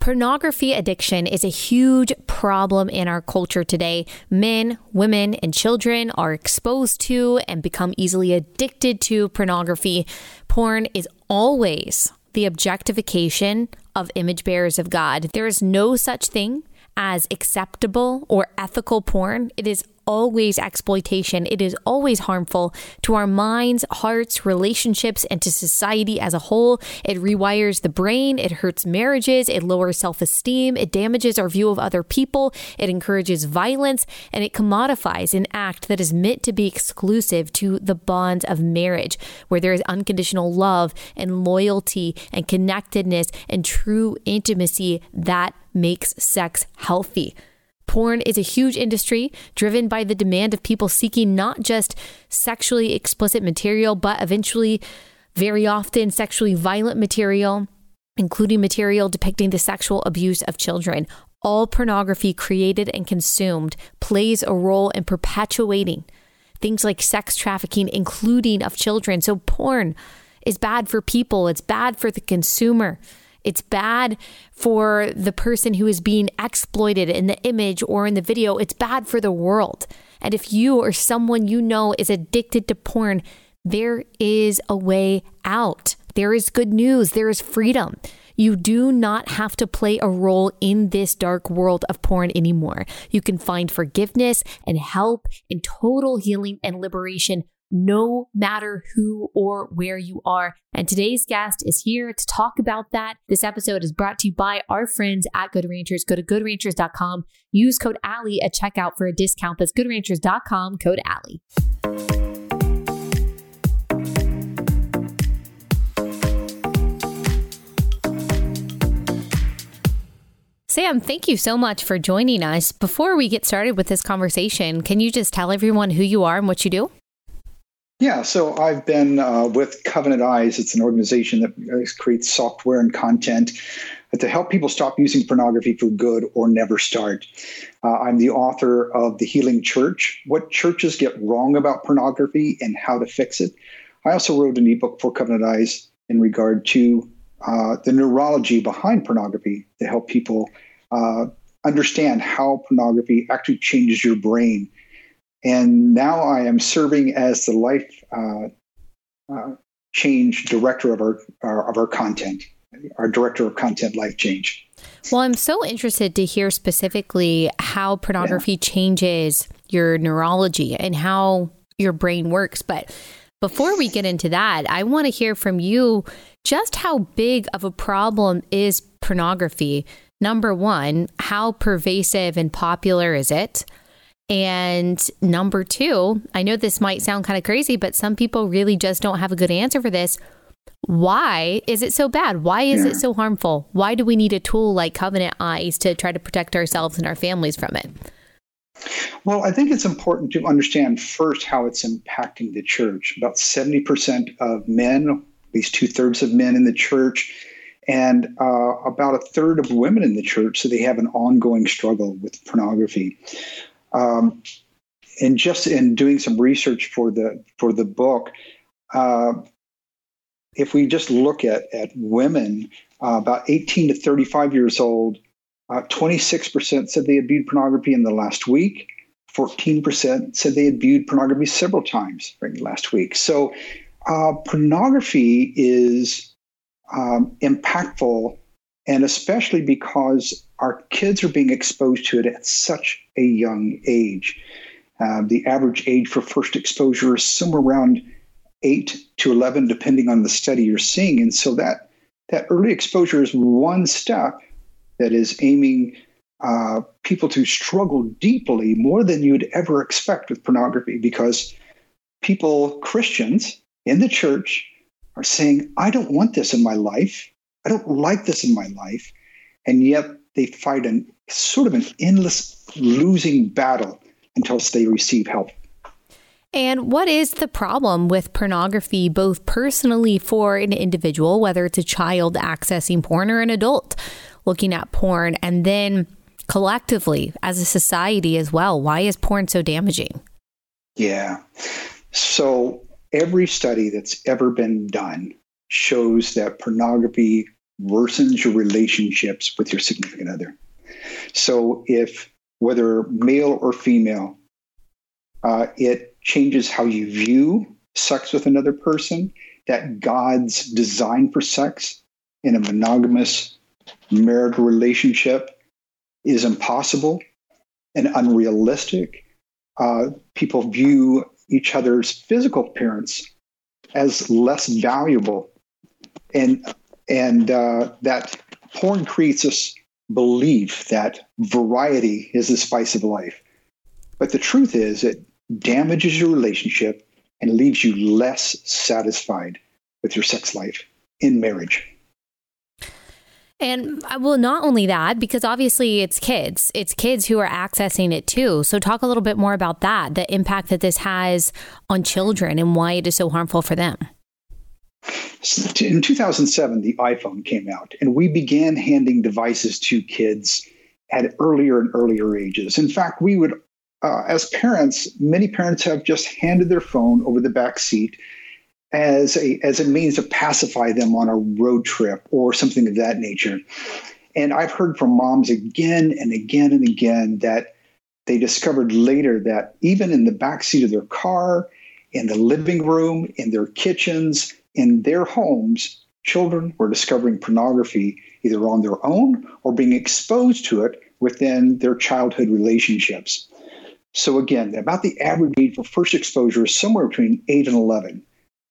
Pornography addiction is a huge problem in our culture today. Men, women, and children are exposed to and become easily addicted to pornography. Porn is always the objectification of image bearers of God. There is no such thing as acceptable or ethical porn. It is always exploitation. It is always harmful to our minds, hearts, relationships, and to society as a whole. It rewires the brain, it hurts marriages, it lowers self esteem, it damages our view of other people, it encourages violence, and it commodifies an act that is meant to be exclusive to the bonds of marriage, where there is unconditional love and loyalty and connectedness and true intimacy that makes sex healthy. Porn is a huge industry driven by the demand of people seeking not just sexually explicit material, but eventually, very often, sexually violent material, including material depicting the sexual abuse of children. All pornography created and consumed plays a role in perpetuating things like sex trafficking, including of children. So, porn is bad for people, it's bad for the consumer. It's bad for the person who is being exploited in the image or in the video. It's bad for the world. And if you or someone you know is addicted to porn, there is a way out. There is good news. There is freedom. You do not have to play a role in this dark world of porn anymore. You can find forgiveness and help and total healing and liberation no matter who or where you are. And today's guest is here to talk about that. This episode is brought to you by our friends at Good Ranchers. Go to goodranchers.com, use code Allie at checkout for a discount. That's goodranchers.com, code Allie. Sam, thank you so much for joining us. Before we get started with this conversation, can you just tell everyone who you are and what you do? Yeah, so I've been uh, with Covenant Eyes. It's an organization that uh, creates software and content to help people stop using pornography for good or never start. Uh, I'm the author of The Healing Church What Churches Get Wrong About Pornography and How to Fix It. I also wrote an ebook for Covenant Eyes in regard to uh, the neurology behind pornography to help people uh, understand how pornography actually changes your brain and now I am serving as the life uh, uh, change director of our, our, of our content, our director of content life change. Well, I'm so interested to hear specifically how pornography yeah. changes your neurology and how your brain works. But before we get into that, I want to hear from you just how big of a problem is pornography? Number one, how pervasive and popular is it? And number two, I know this might sound kind of crazy, but some people really just don't have a good answer for this. Why is it so bad? Why is yeah. it so harmful? Why do we need a tool like Covenant Eyes to try to protect ourselves and our families from it? Well, I think it's important to understand first how it's impacting the church. About 70% of men, at least two thirds of men in the church, and uh, about a third of women in the church, so they have an ongoing struggle with pornography. Um, and just in doing some research for the for the book, uh, if we just look at at women, uh, about 18 to 35 years old, uh, 26% said they had viewed pornography in the last week. 14% said they had viewed pornography several times during the last week. So, uh, pornography is um, impactful, and especially because our kids are being exposed to it at such a young age. Uh, the average age for first exposure is somewhere around 8 to 11, depending on the study you're seeing. And so that, that early exposure is one step that is aiming uh, people to struggle deeply more than you'd ever expect with pornography because people, Christians in the church, are saying, I don't want this in my life. I don't like this in my life. And yet they fight an sort of an endless losing battle until they receive help. And what is the problem with pornography, both personally for an individual, whether it's a child accessing porn or an adult looking at porn, and then collectively as a society as well? Why is porn so damaging? Yeah. So, every study that's ever been done shows that pornography worsens your relationships with your significant other. So, if whether male or female, uh, it changes how you view sex with another person, that God's design for sex in a monogamous marital relationship is impossible and unrealistic. Uh, people view each other's physical appearance as less valuable, and and uh, that porn creates this belief that variety is the spice of life. But the truth is, it damages your relationship and leaves you less satisfied with your sex life in marriage. And uh, well, not only that, because obviously it's kids, it's kids who are accessing it too. So, talk a little bit more about that, the impact that this has on children and why it is so harmful for them. In 2007, the iPhone came out, and we began handing devices to kids at earlier and earlier ages. In fact, we would, uh, as parents, many parents have just handed their phone over the back seat as a as a means to pacify them on a road trip or something of that nature. And I've heard from moms again and again and again that they discovered later that even in the back seat of their car, in the living room, in their kitchens, in their homes, children were discovering pornography either on their own or being exposed to it within their childhood relationships. So again, about the average age for first exposure is somewhere between 8 and 11.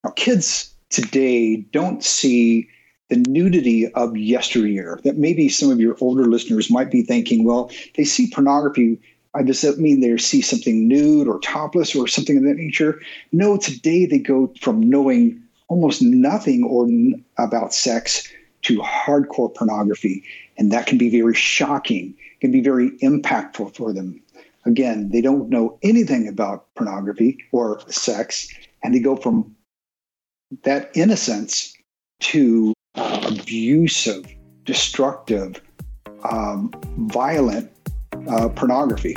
Now, kids today don't see the nudity of yesteryear that maybe some of your older listeners might be thinking, well, they see pornography. Uh, does that mean they see something nude or topless or something of that nature? No, today they go from knowing almost nothing or n- about sex to hardcore pornography. And that can be very shocking, can be very impactful for them. Again, they don't know anything about pornography or sex, and they go from that innocence to uh, abusive, destructive, um, violent uh, pornography.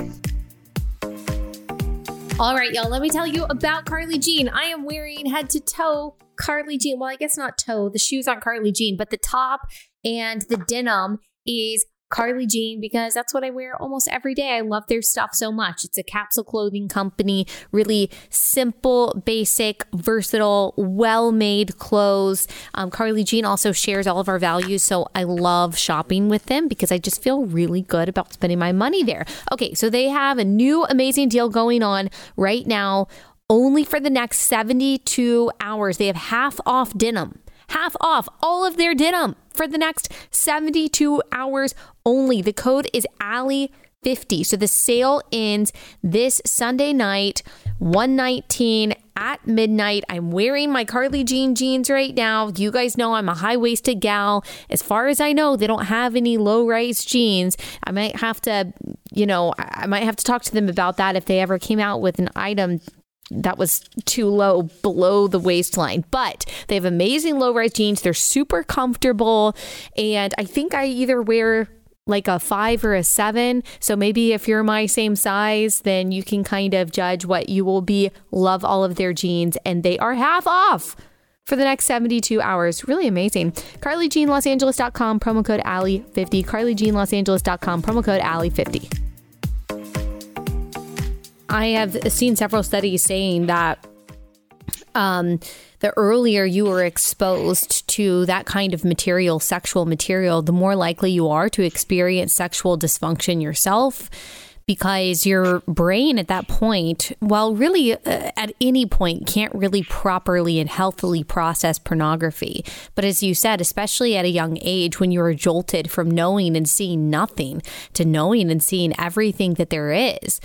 All right, y'all, let me tell you about Carly Jean. I am wearing head to toe Carly Jean. Well, I guess not toe. The shoes aren't Carly Jean, but the top and the denim is Carly Jean because that's what I wear almost every day. I love their stuff so much. It's a capsule clothing company, really simple, basic, versatile, well made clothes. Um, Carly Jean also shares all of our values. So I love shopping with them because I just feel really good about spending my money there. Okay, so they have a new amazing deal going on right now. Only for the next 72 hours, they have half off denim half off all of their denim for the next 72 hours only. The code is Allie 50. So the sale ends this Sunday night, 119 at midnight. I'm wearing my Carly Jean jeans right now. You guys know I'm a high waisted gal. As far as I know, they don't have any low rise jeans. I might have to, you know, I might have to talk to them about that if they ever came out with an item that was too low below the waistline. But they have amazing low rise jeans. They're super comfortable. And I think I either wear like a five or a seven. So maybe if you're my same size, then you can kind of judge what you will be. Love all of their jeans, and they are half off for the next 72 hours. Really amazing. CarlyJeanLosAngeles.com, promo code Allie50. CarlyJeanLosAngeles.com, promo code Allie50. I have seen several studies saying that um, the earlier you are exposed to that kind of material, sexual material, the more likely you are to experience sexual dysfunction yourself. Because your brain at that point, well, really uh, at any point, can't really properly and healthily process pornography. But as you said, especially at a young age, when you're jolted from knowing and seeing nothing to knowing and seeing everything that there is,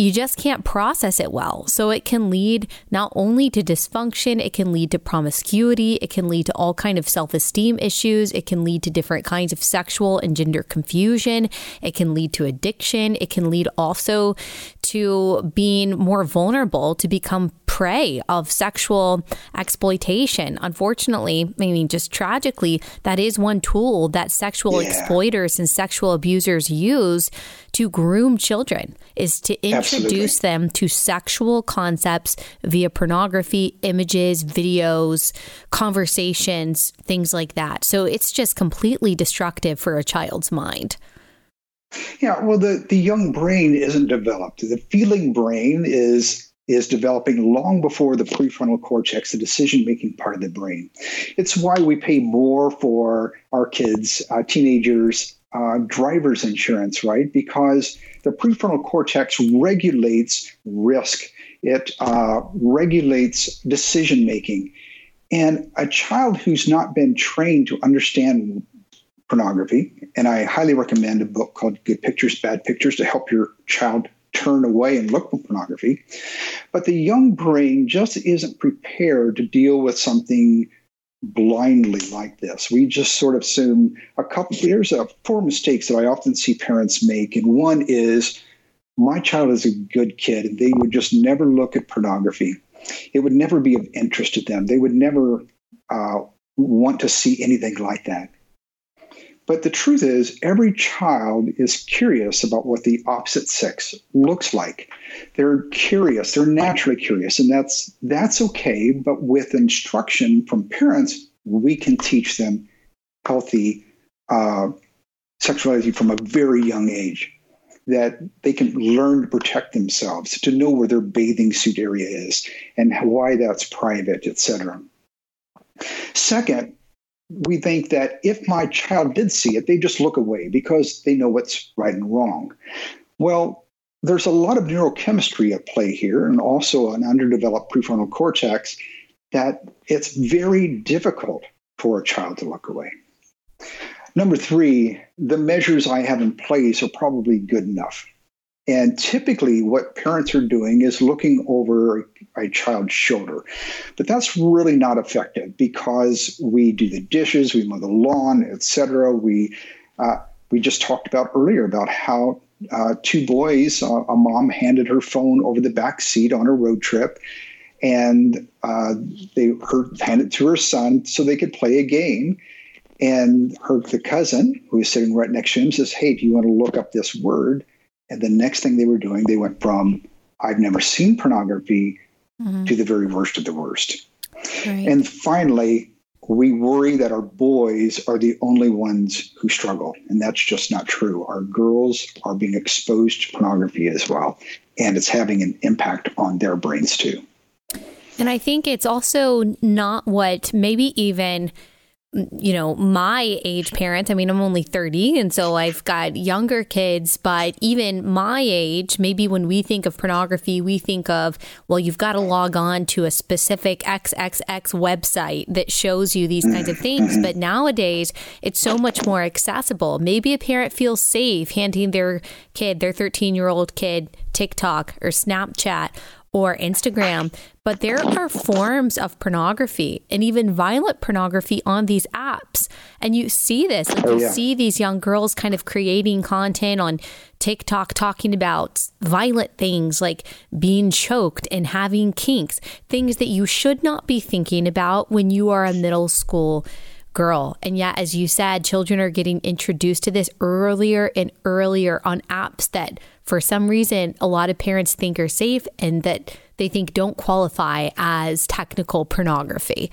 you just can't process it well. So it can lead not only to dysfunction, it can lead to promiscuity, it can lead to all kind of self-esteem issues, it can lead to different kinds of sexual and gender confusion, it can lead to addiction, it can lead also to being more vulnerable to become prey of sexual exploitation. Unfortunately, I mean just tragically, that is one tool that sexual yeah. exploiters and sexual abusers use to groom children is to introduce Absolutely. them to sexual concepts via pornography, images, videos, conversations, things like that. So it's just completely destructive for a child's mind. Yeah, well, the, the young brain isn't developed. The feeling brain is is developing long before the prefrontal cortex, the decision making part of the brain. It's why we pay more for our kids, uh, teenagers, uh, driver's insurance, right? Because the prefrontal cortex regulates risk, it uh, regulates decision making. And a child who's not been trained to understand pornography, and I highly recommend a book called Good Pictures, Bad Pictures to help your child turn away and look for pornography. But the young brain just isn't prepared to deal with something blindly like this. We just sort of assume a couple, there's a four mistakes that I often see parents make. And one is, my child is a good kid and they would just never look at pornography. It would never be of interest to them. They would never uh, want to see anything like that. But the truth is, every child is curious about what the opposite sex looks like. They're curious, they're naturally curious, and that's that's okay. But with instruction from parents, we can teach them healthy uh, sexuality from a very young age. That they can learn to protect themselves, to know where their bathing suit area is, and why that's private, etc. Second, we think that if my child did see it, they just look away because they know what's right and wrong. Well, there's a lot of neurochemistry at play here and also an underdeveloped prefrontal cortex that it's very difficult for a child to look away. Number three, the measures I have in place are probably good enough. And typically, what parents are doing is looking over a child's shoulder. But that's really not effective because we do the dishes, we mow the lawn, etc. We uh, we just talked about earlier about how uh, two boys, uh, a mom handed her phone over the back seat on a road trip, and uh, they her handed it to her son so they could play a game. And her the cousin who was sitting right next to him says, "Hey, do you want to look up this word?" And the next thing they were doing, they went from I've never seen pornography mm-hmm. to the very worst of the worst. Right. And finally, we worry that our boys are the only ones who struggle. And that's just not true. Our girls are being exposed to pornography as well. And it's having an impact on their brains too. And I think it's also not what maybe even you know, my age parents. I mean, I'm only 30, and so I've got younger kids, but even my age, maybe when we think of pornography, we think of, well, you've got to log on to a specific XXX website that shows you these kinds of things. But nowadays, it's so much more accessible. Maybe a parent feels safe handing their kid, their 13 year old kid, TikTok or Snapchat or Instagram, but there are forms of pornography and even violent pornography on these apps. And you see this, like oh, you yeah. see these young girls kind of creating content on TikTok talking about violent things like being choked and having kinks, things that you should not be thinking about when you are a middle school girl. And yet, as you said, children are getting introduced to this earlier and earlier on apps that for some reason a lot of parents think are safe and that they think don't qualify as technical pornography.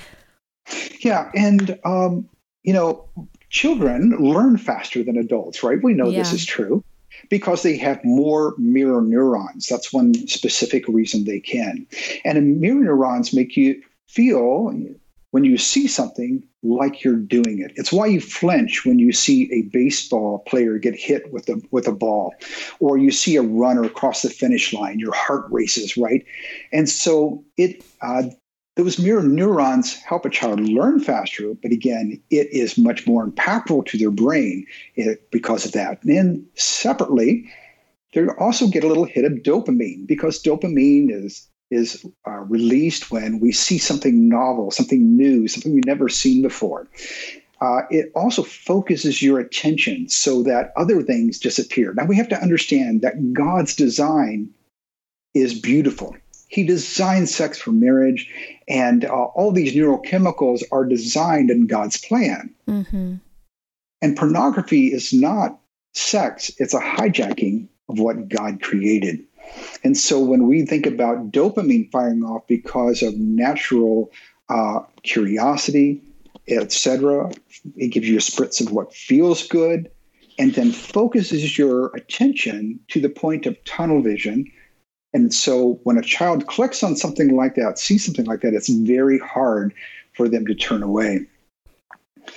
Yeah. And, um, you know, children learn faster than adults, right? We know yeah. this is true because they have more mirror neurons. That's one specific reason they can. And mirror neurons make you feel when you see something like you're doing it. It's why you flinch when you see a baseball player get hit with a with a ball, or you see a runner across the finish line. Your heart races, right? And so it uh, those mirror neurons help a child learn faster, but again, it is much more impactful to their brain eh, because of that. And then separately, they also get a little hit of dopamine because dopamine is is uh, released when we see something novel, something new, something we've never seen before. Uh, it also focuses your attention so that other things disappear. Now we have to understand that God's design is beautiful. He designed sex for marriage, and uh, all these neurochemicals are designed in God's plan. Mm-hmm. And pornography is not sex, it's a hijacking of what God created. And so when we think about dopamine firing off because of natural uh, curiosity, etc., it gives you a spritz of what feels good and then focuses your attention to the point of tunnel vision. And so when a child clicks on something like that, sees something like that, it's very hard for them to turn away.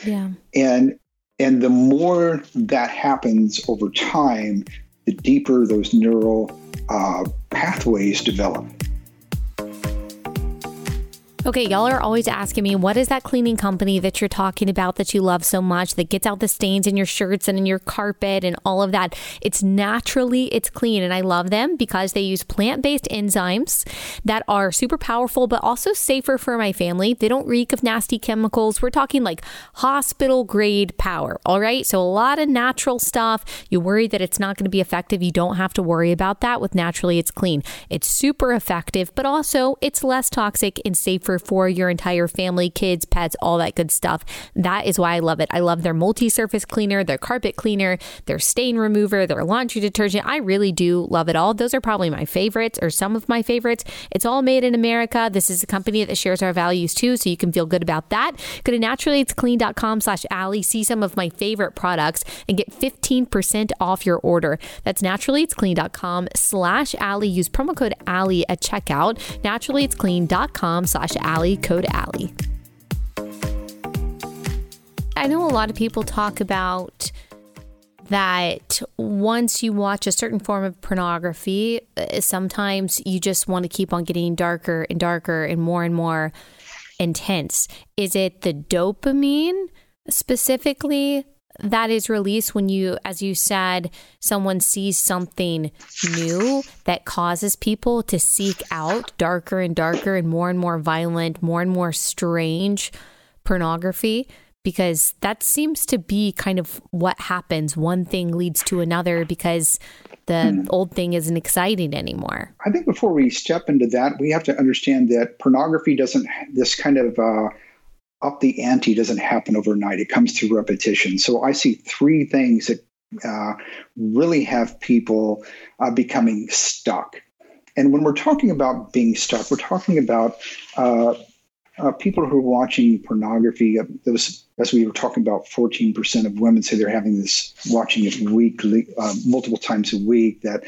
Yeah. And and the more that happens over time, the deeper those neural uh, pathways develop. Okay, y'all are always asking me, what is that cleaning company that you're talking about that you love so much that gets out the stains in your shirts and in your carpet and all of that? It's naturally, it's clean. And I love them because they use plant based enzymes that are super powerful, but also safer for my family. They don't reek of nasty chemicals. We're talking like hospital grade power. All right. So a lot of natural stuff. You worry that it's not going to be effective. You don't have to worry about that with naturally, it's clean. It's super effective, but also it's less toxic and safer for your entire family, kids, pets, all that good stuff. That is why I love it. I love their multi surface cleaner, their carpet cleaner, their stain remover, their laundry detergent. I really do love it all. Those are probably my favorites or some of my favorites. It's all made in America. This is a company that shares our values too, so you can feel good about that. Go to naturallyitsclean.com slash Allie, see some of my favorite products, and get 15% off your order. That's naturallyitsclean.com slash Allie. Use promo code Allie at checkout. Naturallyitsclean.com slash Allie, code Allie. I know a lot of people talk about that once you watch a certain form of pornography, uh, sometimes you just want to keep on getting darker and darker and more and more intense. Is it the dopamine specifically that is released when you, as you said, someone sees something new that causes people to seek out darker and darker and more and more violent, more and more strange pornography. Because that seems to be kind of what happens. One thing leads to another because the hmm. old thing isn't exciting anymore. I think before we step into that, we have to understand that pornography doesn't, this kind of, uh, up the ante doesn't happen overnight. It comes through repetition. So I see three things that uh, really have people uh, becoming stuck. And when we're talking about being stuck, we're talking about uh, uh people who are watching pornography. Uh, those, as we were talking about, 14% of women say they're having this, watching it weekly, uh, multiple times a week. That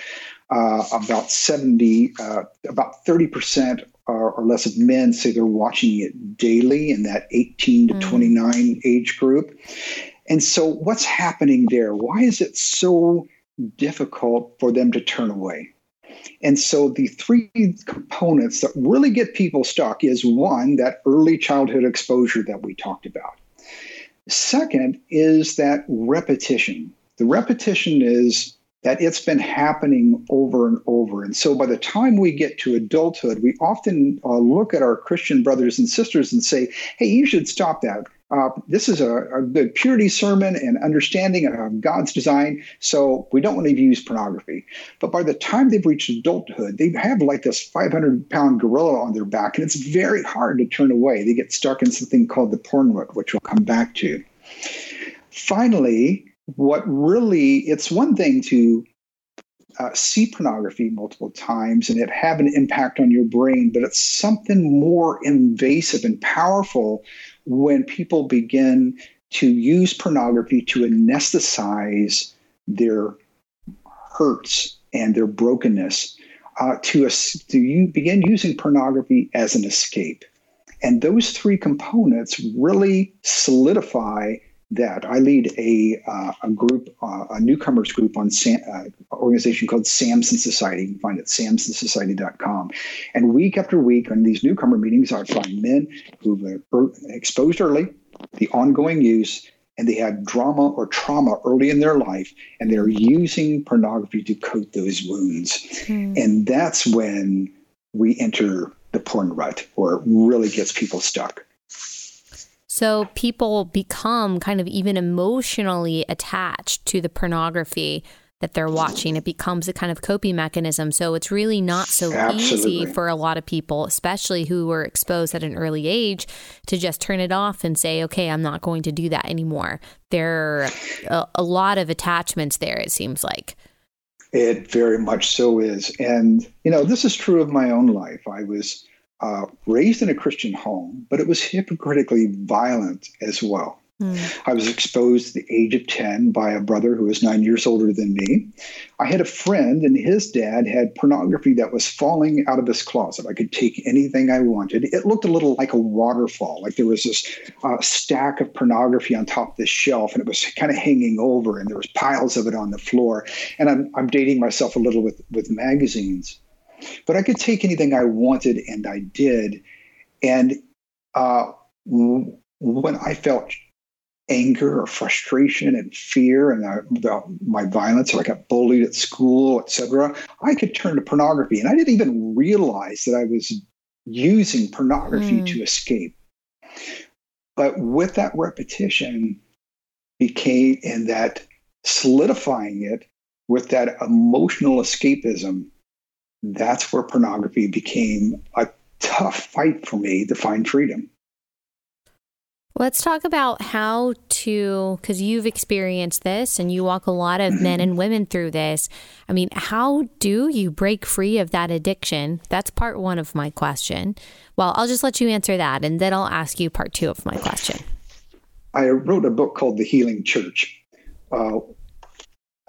about 70, about 30% or, or, less of men say they're watching it daily in that 18 to mm. 29 age group. And so, what's happening there? Why is it so difficult for them to turn away? And so, the three components that really get people stuck is one, that early childhood exposure that we talked about. Second is that repetition. The repetition is that it's been happening over and over. And so by the time we get to adulthood, we often uh, look at our Christian brothers and sisters and say, hey, you should stop that. Uh, this is a, a, good purity sermon and understanding of God's design. So we don't want to use pornography. But by the time they've reached adulthood, they have like this 500 pound gorilla on their back, and it's very hard to turn away. They get stuck in something called the porn rut, which we'll come back to. Finally, what really it's one thing to uh, see pornography multiple times and it have an impact on your brain but it's something more invasive and powerful when people begin to use pornography to anesthetize their hurts and their brokenness uh, to, to you begin using pornography as an escape. And those three components really solidify that. I lead a, uh, a group, uh, a newcomers group on Sam, uh, organization called Samson Society. You can find it at samsonsociety.com. And week after week on these newcomer meetings, I find men who've exposed early, the ongoing use, and they had drama or trauma early in their life, and they're using pornography to coat those wounds. Mm. And that's when we enter the porn rut, where it really gets people stuck. So people become kind of even emotionally attached to the pornography that they're watching. It becomes a kind of coping mechanism. So it's really not so Absolutely. easy for a lot of people, especially who were exposed at an early age, to just turn it off and say, okay, I'm not going to do that anymore. There are a, a lot of attachments there, it seems like. It very much so is. And, you know, this is true of my own life. I was uh, raised in a Christian home, but it was hypocritically violent as well. Mm. I was exposed at the age of 10 by a brother who was nine years older than me. I had a friend, and his dad had pornography that was falling out of his closet. I could take anything I wanted. It looked a little like a waterfall, like there was this uh, stack of pornography on top of this shelf, and it was kind of hanging over, and there was piles of it on the floor. And I'm, I'm dating myself a little with, with magazines. But I could take anything I wanted, and I did. And uh, when I felt anger or frustration and fear and the, my violence, or I got bullied at school, etc., I could turn to pornography. And I didn't even realize that I was using pornography mm. to escape. But with that repetition became and that solidifying it with that emotional escapism, that's where pornography became a tough fight for me to find freedom. Let's talk about how to, because you've experienced this and you walk a lot of men and women through this. I mean, how do you break free of that addiction? That's part one of my question. Well, I'll just let you answer that and then I'll ask you part two of my question. I wrote a book called The Healing Church. Uh,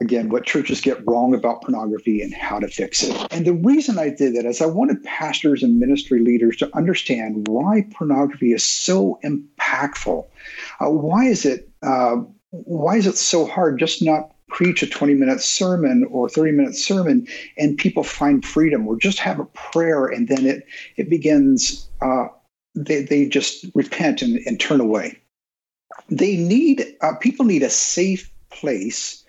again, what churches get wrong about pornography and how to fix it. And the reason I did that is I wanted pastors and ministry leaders to understand why pornography is so impactful. Uh, why is it? Uh, why is it so hard just not preach a 20 minute sermon or 30 minute sermon and people find freedom or just have a prayer and then it it begins uh, they, they just repent and, and turn away they need uh, people need a safe place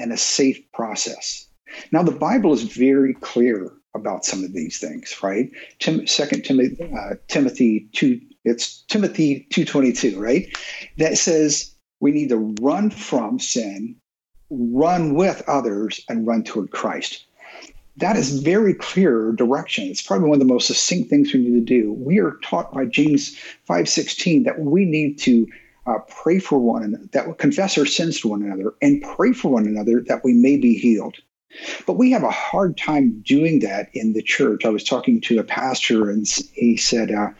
and a safe process. Now, the Bible is very clear about some of these things, right? Tim, Second Timothy, uh, Timothy two, it's Timothy two twenty two, right? That says we need to run from sin, run with others, and run toward Christ. That is very clear direction. It's probably one of the most succinct things we need to do. We are taught by James five sixteen that we need to uh, pray for one another, that will confess our sins to one another, and pray for one another that we may be healed. But we have a hard time doing that in the church. I was talking to a pastor, and he said, uh,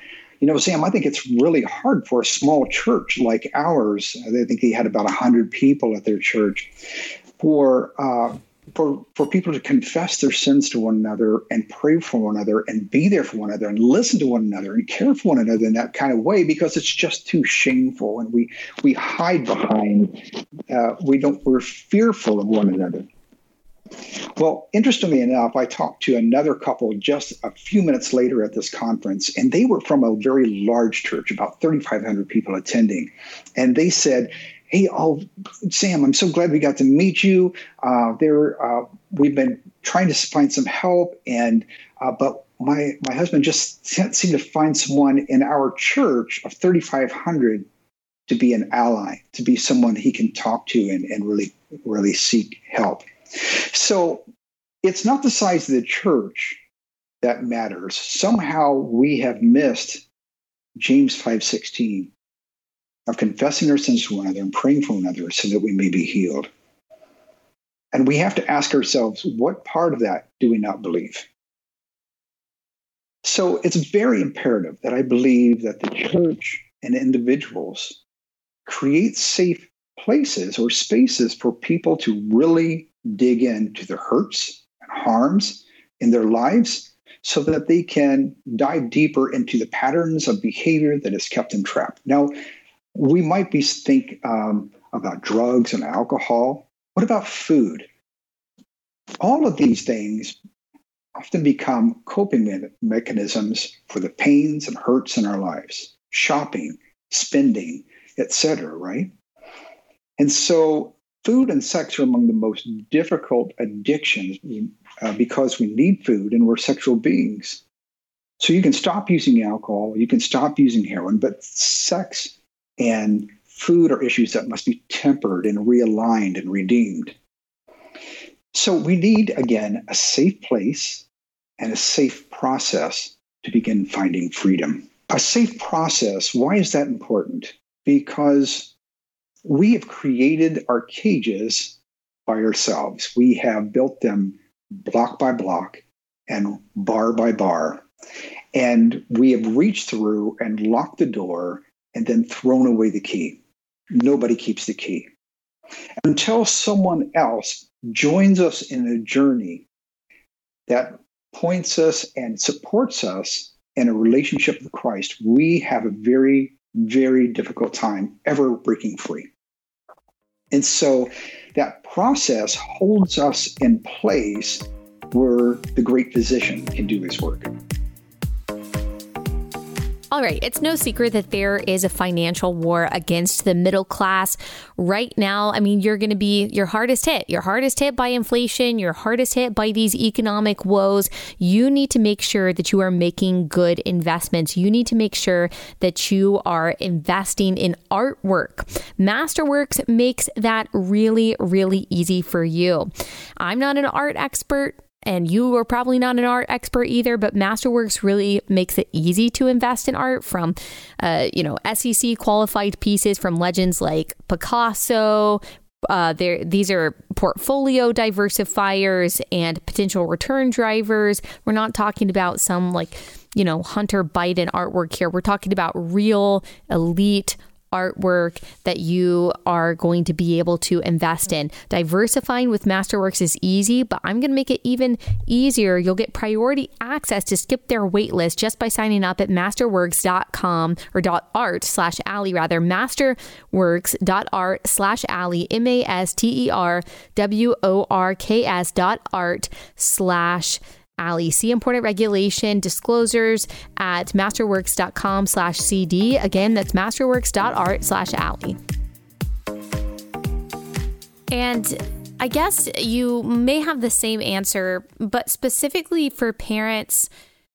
"You know, Sam, I think it's really hard for a small church like ours. I think he had about hundred people at their church for." Uh, for, for people to confess their sins to one another and pray for one another and be there for one another and listen to one another and care for one another in that kind of way because it's just too shameful and we we hide behind uh, we don't we're fearful of one another well, interestingly enough, I talked to another couple just a few minutes later at this conference, and they were from a very large church, about 3,500 people attending. And they said, hey, oh, Sam, I'm so glad we got to meet you. Uh, there, uh, we've been trying to find some help, and uh, but my my husband just can't seem to find someone in our church of 3,500 to be an ally, to be someone he can talk to and, and really really seek help. So it's not the size of the church that matters. Somehow we have missed James 5:16 of confessing our sins to one another and praying for one another so that we may be healed. And we have to ask ourselves, what part of that do we not believe? So it's very imperative that I believe that the church and individuals create safe places or spaces for people to really dig into the hurts and harms in their lives so that they can dive deeper into the patterns of behavior that has kept them trapped. Now, we might be think um, about drugs and alcohol. What about food? All of these things often become coping me- mechanisms for the pains and hurts in our lives. Shopping, spending, etc. Right? And so, food and sex are among the most difficult addictions uh, because we need food and we're sexual beings. So, you can stop using alcohol, you can stop using heroin, but sex and food are issues that must be tempered and realigned and redeemed. So, we need, again, a safe place and a safe process to begin finding freedom. A safe process, why is that important? Because we have created our cages by ourselves. We have built them block by block and bar by bar. And we have reached through and locked the door and then thrown away the key. Nobody keeps the key. Until someone else joins us in a journey that points us and supports us in a relationship with Christ, we have a very, very difficult time ever breaking free. And so that process holds us in place where the great physician can do his work. All right, it's no secret that there is a financial war against the middle class right now. I mean, you're going to be your hardest hit. Your hardest hit by inflation, your hardest hit by these economic woes. You need to make sure that you are making good investments. You need to make sure that you are investing in artwork. Masterworks makes that really, really easy for you. I'm not an art expert and you are probably not an art expert either, but Masterworks really makes it easy to invest in art from, uh, you know, SEC qualified pieces from legends like Picasso. Uh, these are portfolio diversifiers and potential return drivers. We're not talking about some like, you know, Hunter Biden artwork here. We're talking about real elite artwork that you are going to be able to invest in. Diversifying with Masterworks is easy, but I'm going to make it even easier. You'll get priority access to skip their waitlist just by signing up at masterworks.com or art slash Allie rather masterworks.art slash Allie M A S T E R W O R K S dot art slash Allie. See important regulation disclosures at masterworks.com slash CD. Again, that's masterworks.art slash Allie. And I guess you may have the same answer, but specifically for parents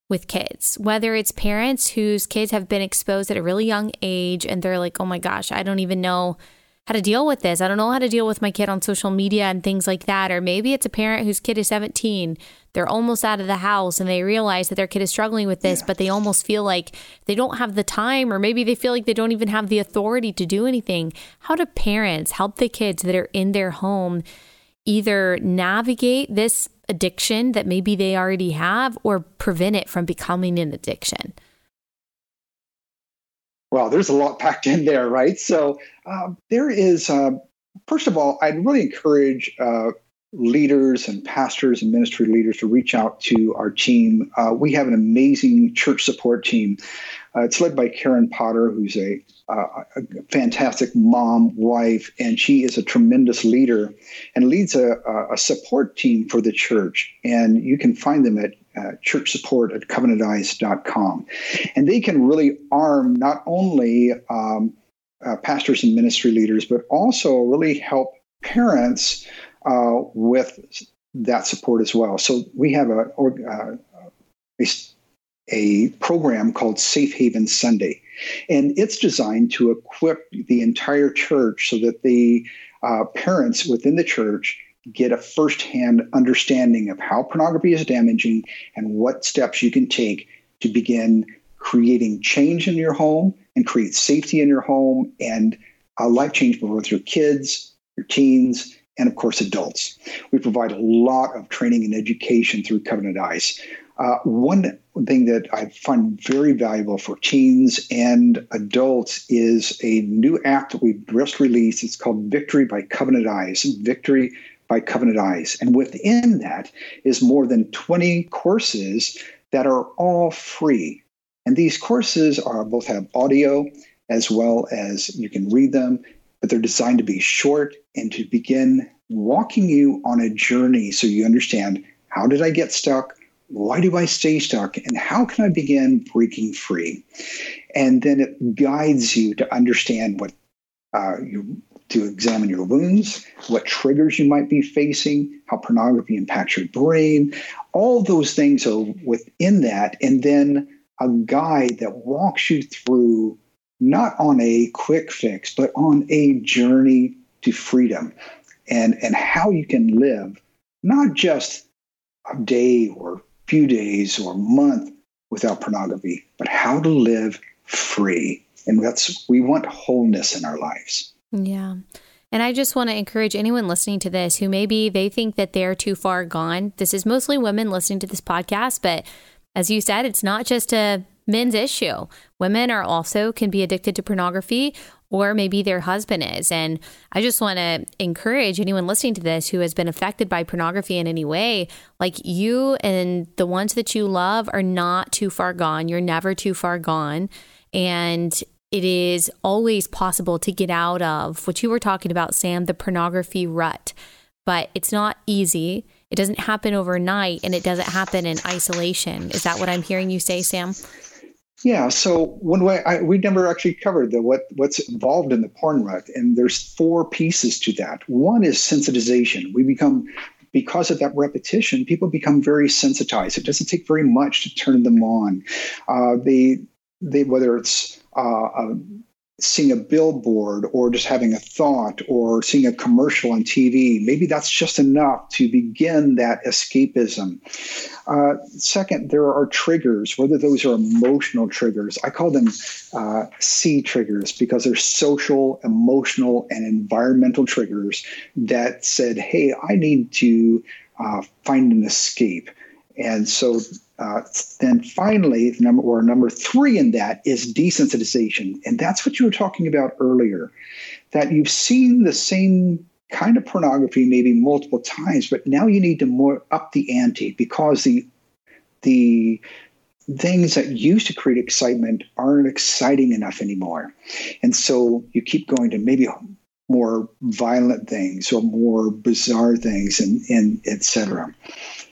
with kids, whether it's parents whose kids have been exposed at a really young age and they're like, oh my gosh, I don't even know how to deal with this. I don't know how to deal with my kid on social media and things like that. Or maybe it's a parent whose kid is 17. They're almost out of the house and they realize that their kid is struggling with this, yeah. but they almost feel like they don't have the time, or maybe they feel like they don't even have the authority to do anything. How do parents help the kids that are in their home either navigate this addiction that maybe they already have or prevent it from becoming an addiction? Well, there's a lot packed in there, right? So um, there is, uh, first of all, I'd really encourage uh, leaders and pastors and ministry leaders to reach out to our team. Uh, we have an amazing church support team. Uh, it's led by Karen Potter, who's a, a, fantastic mom, wife, and she is a tremendous leader and leads a, a support team for the church. And you can find them at uh, church support at covenanteyes.com. And they can really arm not only um, uh, pastors and ministry leaders, but also really help parents uh, with that support as well. So we have a, uh, a, a program called Safe Haven Sunday, and it's designed to equip the entire church so that the uh, parents within the church get a firsthand understanding of how pornography is damaging and what steps you can take to begin creating change in your home and create safety in your home and a life change for both your kids, your teens, and of course adults. We provide a lot of training and education through Covenant Eyes. Uh, one thing that I find very valuable for teens and adults is a new app that we've just released. It's called Victory by Covenant Eyes. Victory by Covenant Eyes. And within that is more than 20 courses that are all free. And these courses are both have audio as well as you can read them, but they're designed to be short and to begin walking you on a journey so you understand how did I get stuck? Why do I stay stuck? And how can I begin breaking free? And then it guides you to understand what uh, you to examine your wounds, what triggers you might be facing, how pornography impacts your brain. All those things are within that. And then a guide that walks you through not on a quick fix, but on a journey to freedom and, and how you can live not just a day or few days or month without pornography, but how to live free. And that's we want wholeness in our lives. Yeah. And I just want to encourage anyone listening to this who maybe they think that they're too far gone. This is mostly women listening to this podcast, but as you said, it's not just a men's issue. Women are also can be addicted to pornography or maybe their husband is. And I just want to encourage anyone listening to this who has been affected by pornography in any way, like you and the ones that you love are not too far gone. You're never too far gone. And it is always possible to get out of what you were talking about, Sam, the pornography rut. But it's not easy. It doesn't happen overnight and it doesn't happen in isolation. Is that what I'm hearing you say, Sam? Yeah. So one way I, we never actually covered the what what's involved in the porn rut, and there's four pieces to that. One is sensitization. We become because of that repetition, people become very sensitized. It doesn't take very much to turn them on. Uh, they they whether it's uh, seeing a billboard or just having a thought or seeing a commercial on TV. Maybe that's just enough to begin that escapism. Uh, second, there are triggers, whether those are emotional triggers. I call them uh, C triggers because they're social, emotional, and environmental triggers that said, hey, I need to uh, find an escape. And so uh, then finally, number or number three in that is desensitization, and that's what you were talking about earlier. That you've seen the same kind of pornography maybe multiple times, but now you need to more up the ante because the the things that used to create excitement aren't exciting enough anymore, and so you keep going to maybe more violent things or more bizarre things, and and etc.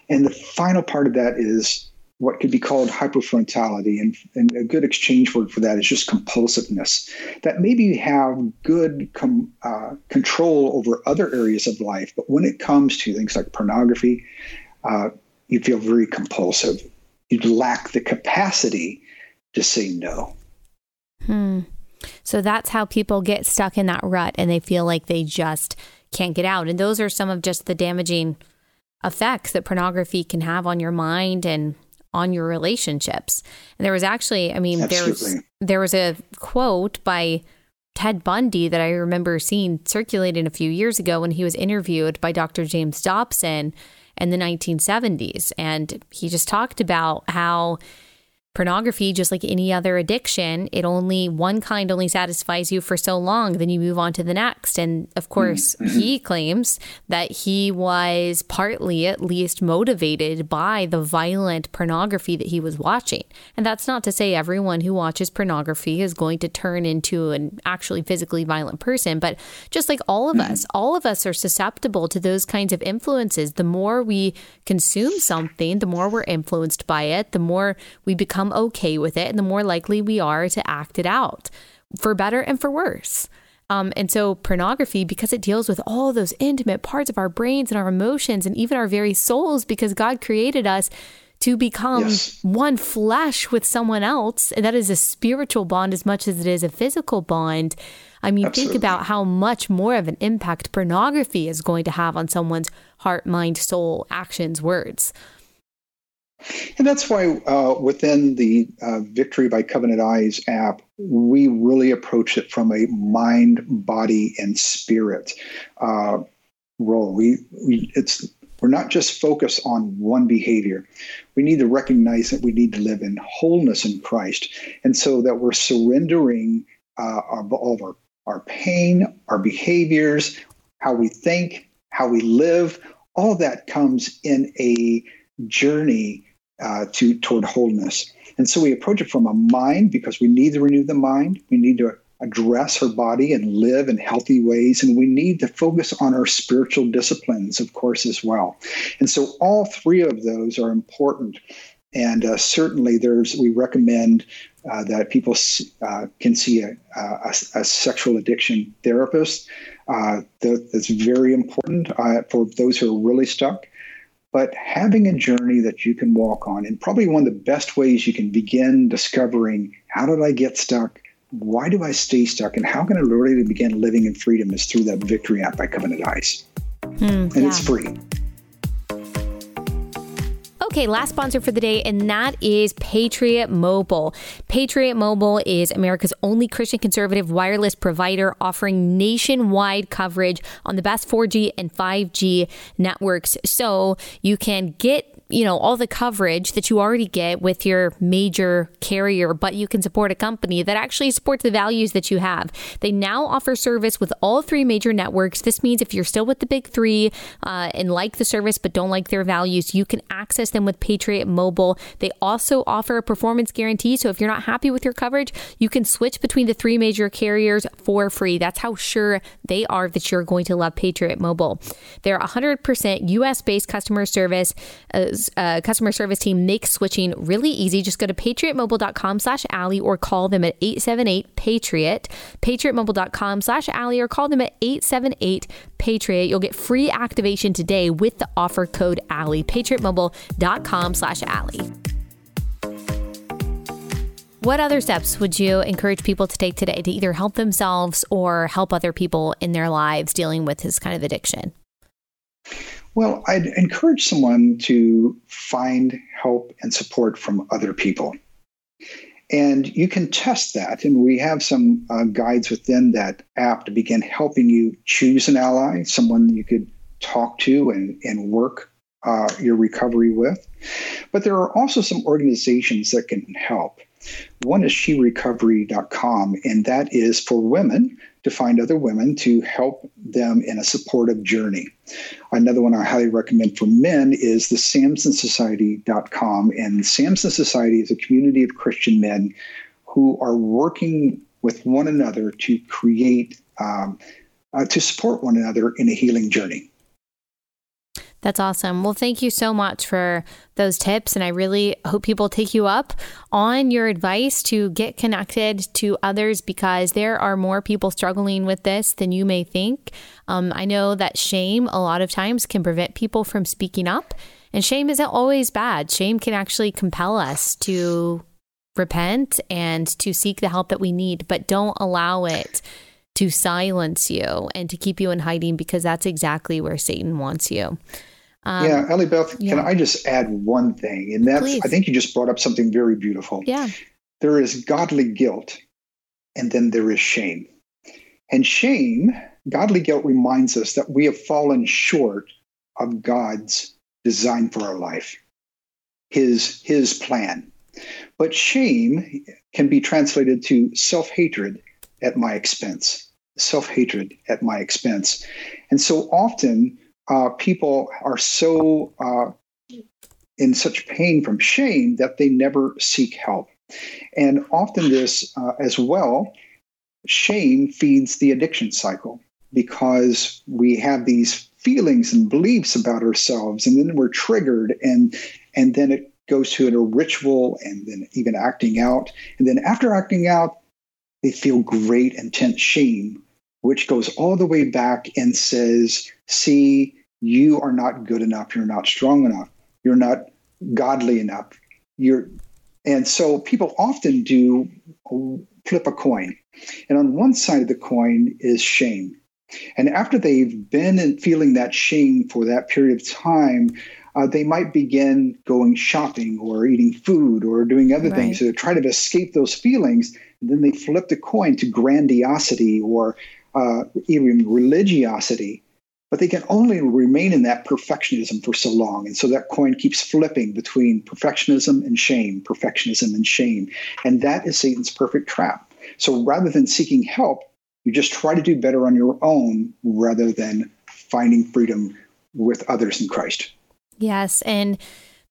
And the final part of that is what could be called hypofrontality. And, and a good exchange word for that is just compulsiveness. That maybe you have good com, uh, control over other areas of life, but when it comes to things like pornography, uh, you feel very compulsive. You lack the capacity to say no. Hmm. So that's how people get stuck in that rut and they feel like they just can't get out. And those are some of just the damaging effects that pornography can have on your mind and on your relationships. And there was actually, I mean, there was there was a quote by Ted Bundy that I remember seeing circulating a few years ago when he was interviewed by Dr. James Dobson in the 1970s. And he just talked about how pornography just like any other addiction it only one kind only satisfies you for so long then you move on to the next and of course mm-hmm. he claims that he was partly at least motivated by the violent pornography that he was watching and that's not to say everyone who watches pornography is going to turn into an actually physically violent person but just like all of mm-hmm. us all of us are susceptible to those kinds of influences the more we consume something the more we're influenced by it the more we become become okay with it and the more likely we are to act it out for better and for worse. Um, and so, pornography, because it deals with all those intimate parts of our brains and our emotions and even our very souls, because God created us to become yes. one flesh with someone else. And that is a spiritual bond as much as it is a physical bond. I mean, Absolutely. think about how much more of an impact pornography is going to have on someone's heart, mind, soul, actions, words. And that's why uh, within the uh, Victory by Covenant Eyes app, we really approach it from a mind, body, and spirit uh, role. We, we it's we're not just focused on one behavior. We need to recognize that we need to live in wholeness in Christ, and so that we're surrendering uh, our, all of our our pain, our behaviors, how we think, how we live. All that comes in a journey uh, to toward wholeness. And so we approach it from a mind because we need to renew the mind. We need to address our body and live in healthy ways. And we need to focus on our spiritual disciplines, of course, as well. And so all three of those are important. And uh, certainly, there's we recommend uh, that people uh, can see a, a, a, sexual addiction therapist. Uh, that's very important uh, for those who are really stuck. But having a journey that you can walk on, and probably one of the best ways you can begin discovering how did I get stuck? Why do I stay stuck? And how can I really begin living in freedom is through that Victory app by Covenant Eyes. Hmm, and yeah. it's free. Okay, last sponsor for the day, and that is Patriot Mobile. Patriot Mobile is America's only Christian conservative wireless provider offering nationwide coverage on the best 4G and 5G networks. So you can get you know, all the coverage that you already get with your major carrier, but you can support a company that actually supports the values that you have. They now offer service with all three major networks. This means if you're still with the big three uh, and like the service but don't like their values, you can access them with Patriot Mobile. They also offer a performance guarantee. So if you're not happy with your coverage, you can switch between the three major carriers for free. That's how sure they are that you're going to love Patriot Mobile. They're 100% US based customer service. Uh, uh, customer service team makes switching really easy. Just go to patriotmobile.com slash Allie or call them at 878 Patriot, patriotmobile.com slash Allie or call them at 878 Patriot. You'll get free activation today with the offer code Allie, patriotmobile.com slash Allie. What other steps would you encourage people to take today to either help themselves or help other people in their lives dealing with this kind of addiction? Well, I'd encourage someone to find help and support from other people. And you can test that. And we have some uh, guides within that app to begin helping you choose an ally, someone you could talk to and, and work uh, your recovery with. But there are also some organizations that can help. One is sherecovery.com, and that is for women to find other women to help them in a supportive journey. Another one I highly recommend for men is the samsonsociety.com. And Samson Society is a community of Christian men who are working with one another to create, um, uh, to support one another in a healing journey. That's awesome. Well, thank you so much for those tips. And I really hope people take you up on your advice to get connected to others because there are more people struggling with this than you may think. Um, I know that shame a lot of times can prevent people from speaking up. And shame isn't always bad. Shame can actually compel us to repent and to seek the help that we need, but don't allow it to silence you and to keep you in hiding because that's exactly where Satan wants you. Um, yeah, Allie Beth, yeah. can I just add one thing? And that's, Please. I think you just brought up something very beautiful. Yeah. There is godly guilt, and then there is shame. And shame, godly guilt reminds us that we have fallen short of God's design for our life, his, his plan. But shame can be translated to self hatred at my expense, self hatred at my expense. And so often, uh, people are so uh, in such pain from shame that they never seek help. And often, this uh, as well, shame feeds the addiction cycle because we have these feelings and beliefs about ourselves, and then we're triggered, and and then it goes to a ritual, and then even acting out, and then after acting out, they feel great intense shame which goes all the way back and says, see, you are not good enough, you're not strong enough, you're not godly enough. You're and so people often do flip a coin. And on one side of the coin is shame. And after they've been feeling that shame for that period of time, uh, they might begin going shopping or eating food or doing other right. things to try to escape those feelings. And then they flip the coin to grandiosity or uh, even religiosity, but they can only remain in that perfectionism for so long. And so that coin keeps flipping between perfectionism and shame, perfectionism and shame. And that is Satan's perfect trap. So rather than seeking help, you just try to do better on your own rather than finding freedom with others in Christ. Yes. And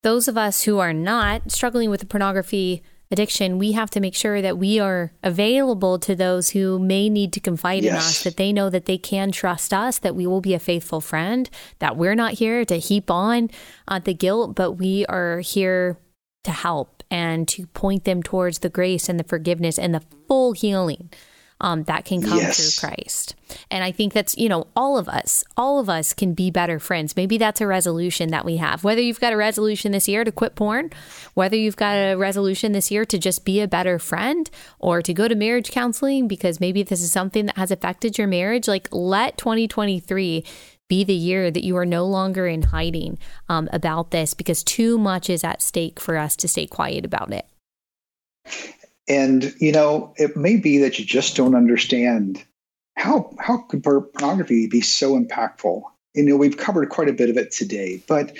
those of us who are not struggling with the pornography addiction, we have to make sure that we are available to those who may need to confide yes. in us, that they know that they can trust us, that we will be a faithful friend, that we're not here to heap on uh, the guilt, but we are here to help and to point them towards the grace and the forgiveness and the full healing um, that can come yes. through Christ. And I think that's, you know, all of us, all of us can be better friends. Maybe that's a resolution that we have. Whether you've got a resolution this year to quit porn, whether you've got a resolution this year to just be a better friend or to go to marriage counseling because maybe this is something that has affected your marriage, like let 2023 be the year that you are no longer in hiding um, about this because too much is at stake for us to stay quiet about it. And you know, it may be that you just don't understand how how could pornography be so impactful. You know, we've covered quite a bit of it today, but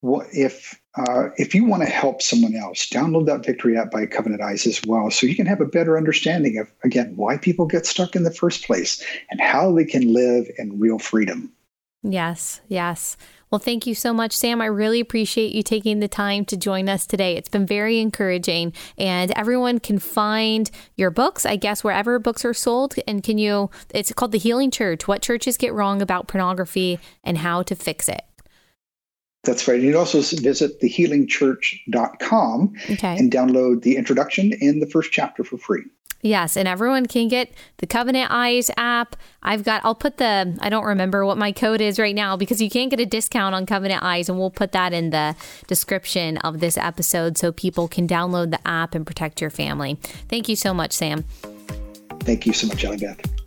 what if uh, if you want to help someone else, download that Victory app by Covenant Eyes as well, so you can have a better understanding of again why people get stuck in the first place and how they can live in real freedom. Yes, yes. Well, thank you so much, Sam. I really appreciate you taking the time to join us today. It's been very encouraging, and everyone can find your books, I guess, wherever books are sold. And can you, it's called The Healing Church What Churches Get Wrong About Pornography and How to Fix It. That's right. You can also visit thehealingchurch.com okay. and download the introduction and the first chapter for free. Yes, and everyone can get the Covenant Eyes app. I've got I'll put the I don't remember what my code is right now because you can't get a discount on Covenant Eyes and we'll put that in the description of this episode so people can download the app and protect your family. Thank you so much, Sam. Thank you so much, Allie Beth.